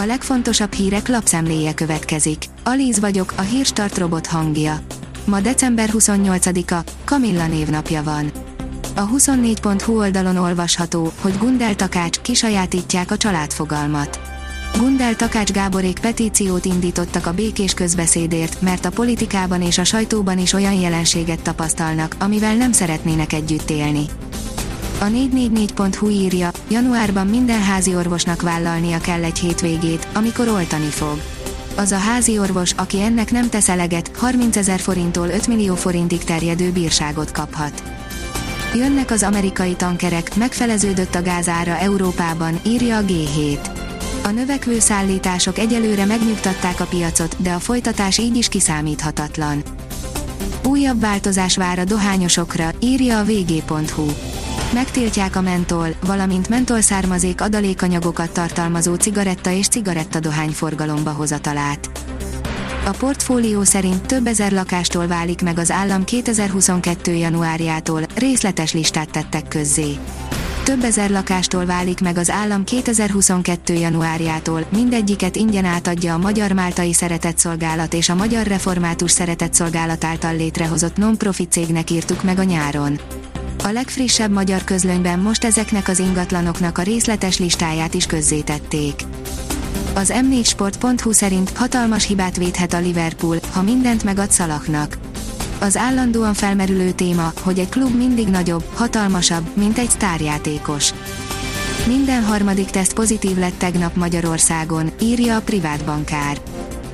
A legfontosabb hírek lapszemléje következik. Alíz vagyok, a hírstart robot hangja. Ma december 28-a, Kamilla névnapja van. A 24.hu oldalon olvasható, hogy Gundel Takács kisajátítják a családfogalmat. Gundel Takács Gáborék petíciót indítottak a békés közbeszédért, mert a politikában és a sajtóban is olyan jelenséget tapasztalnak, amivel nem szeretnének együtt élni. A 444.hu írja, januárban minden házi orvosnak vállalnia kell egy hétvégét, amikor oltani fog. Az a házi orvos, aki ennek nem tesz eleget, 30 ezer forinttól 5 millió forintig terjedő bírságot kaphat. Jönnek az amerikai tankerek, megfeleződött a gázára Európában, írja a G7. A növekvő szállítások egyelőre megnyugtatták a piacot, de a folytatás így is kiszámíthatatlan. Újabb változás vár a dohányosokra, írja a vg.hu. Megtiltják a mentol, valamint mentol származék adalékanyagokat tartalmazó cigaretta és cigarettadohány forgalomba hozatalát. A portfólió szerint több ezer lakástól válik meg az állam 2022. januárjától, részletes listát tettek közzé. Több ezer lakástól válik meg az állam 2022. januárjától, mindegyiket ingyen átadja a Magyar Máltai Szeretetszolgálat és a Magyar Református Szeretetszolgálat által létrehozott non-profit cégnek írtuk meg a nyáron. A legfrissebb magyar közlönyben most ezeknek az ingatlanoknak a részletes listáját is közzétették. Az m4sport.hu szerint hatalmas hibát védhet a Liverpool, ha mindent megad Szalaknak. Az állandóan felmerülő téma, hogy egy klub mindig nagyobb, hatalmasabb, mint egy sztárjátékos. Minden harmadik teszt pozitív lett tegnap Magyarországon, írja a privát bankár.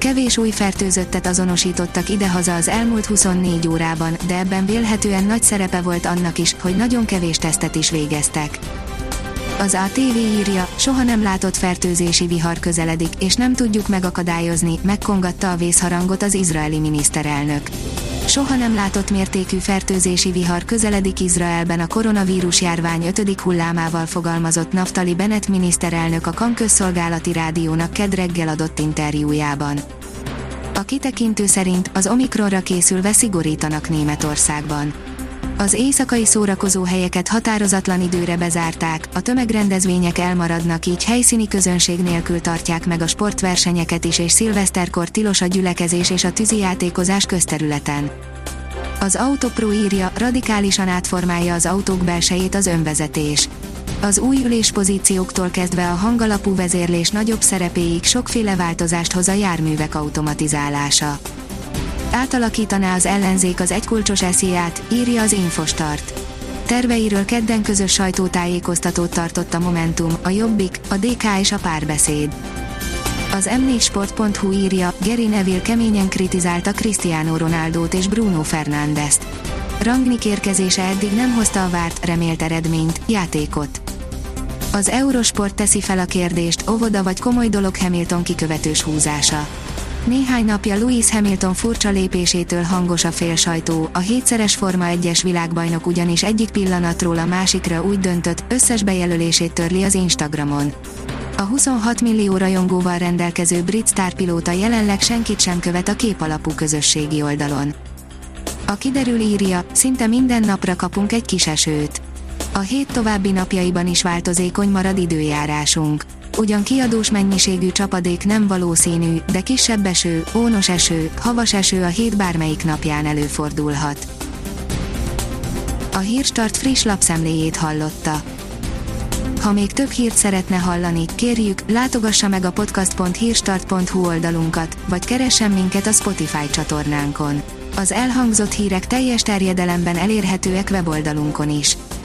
Kevés új fertőzöttet azonosítottak idehaza az elmúlt 24 órában, de ebben vélhetően nagy szerepe volt annak is, hogy nagyon kevés tesztet is végeztek. Az ATV írja, soha nem látott fertőzési vihar közeledik, és nem tudjuk megakadályozni, megkongatta a vészharangot az izraeli miniszterelnök. Soha nem látott mértékű fertőzési vihar közeledik Izraelben a koronavírus járvány 5. hullámával fogalmazott Naftali Bennett miniszterelnök a Kanközszolgálati Rádiónak kedd reggel adott interjújában. A kitekintő szerint az Omikronra készülve szigorítanak Németországban. Az éjszakai szórakozó helyeket határozatlan időre bezárták, a tömegrendezvények elmaradnak így helyszíni közönség nélkül tartják meg a sportversenyeket is és szilveszterkor tilos a gyülekezés és a tűzijátékozás közterületen. Az Autopro írja, radikálisan átformálja az autók belsejét az önvezetés. Az új üléspozícióktól kezdve a hangalapú vezérlés nagyobb szerepéig sokféle változást hoz a járművek automatizálása átalakítaná az ellenzék az egykulcsos esziát, írja az Infostart. Terveiről kedden közös sajtótájékoztatót tartott a Momentum, a Jobbik, a DK és a Párbeszéd. Az m4sport.hu írja, Geri Neville keményen kritizálta Cristiano Ronaldót és Bruno Fernándezt. Rangnick érkezése eddig nem hozta a várt, remélt eredményt, játékot. Az Eurosport teszi fel a kérdést, óvoda vagy komoly dolog Hamilton kikövetős húzása. Néhány napja Louis Hamilton furcsa lépésétől hangos a félsajtó, a hétszeres Forma 1-es világbajnok ugyanis egyik pillanatról a másikra úgy döntött, összes bejelölését törli az Instagramon. A 26 millió rajongóval rendelkező brit sztárpilóta jelenleg senkit sem követ a képalapú közösségi oldalon. A kiderül írja, szinte minden napra kapunk egy kis esőt. A hét további napjaiban is változékony marad időjárásunk. Ugyan kiadós mennyiségű csapadék nem valószínű, de kisebb eső, ónos eső, havas eső a hét bármelyik napján előfordulhat. A Hírstart friss lapszemléjét hallotta. Ha még több hírt szeretne hallani, kérjük, látogassa meg a podcast.hírstart.hu oldalunkat, vagy keressen minket a Spotify csatornánkon. Az elhangzott hírek teljes terjedelemben elérhetőek weboldalunkon is.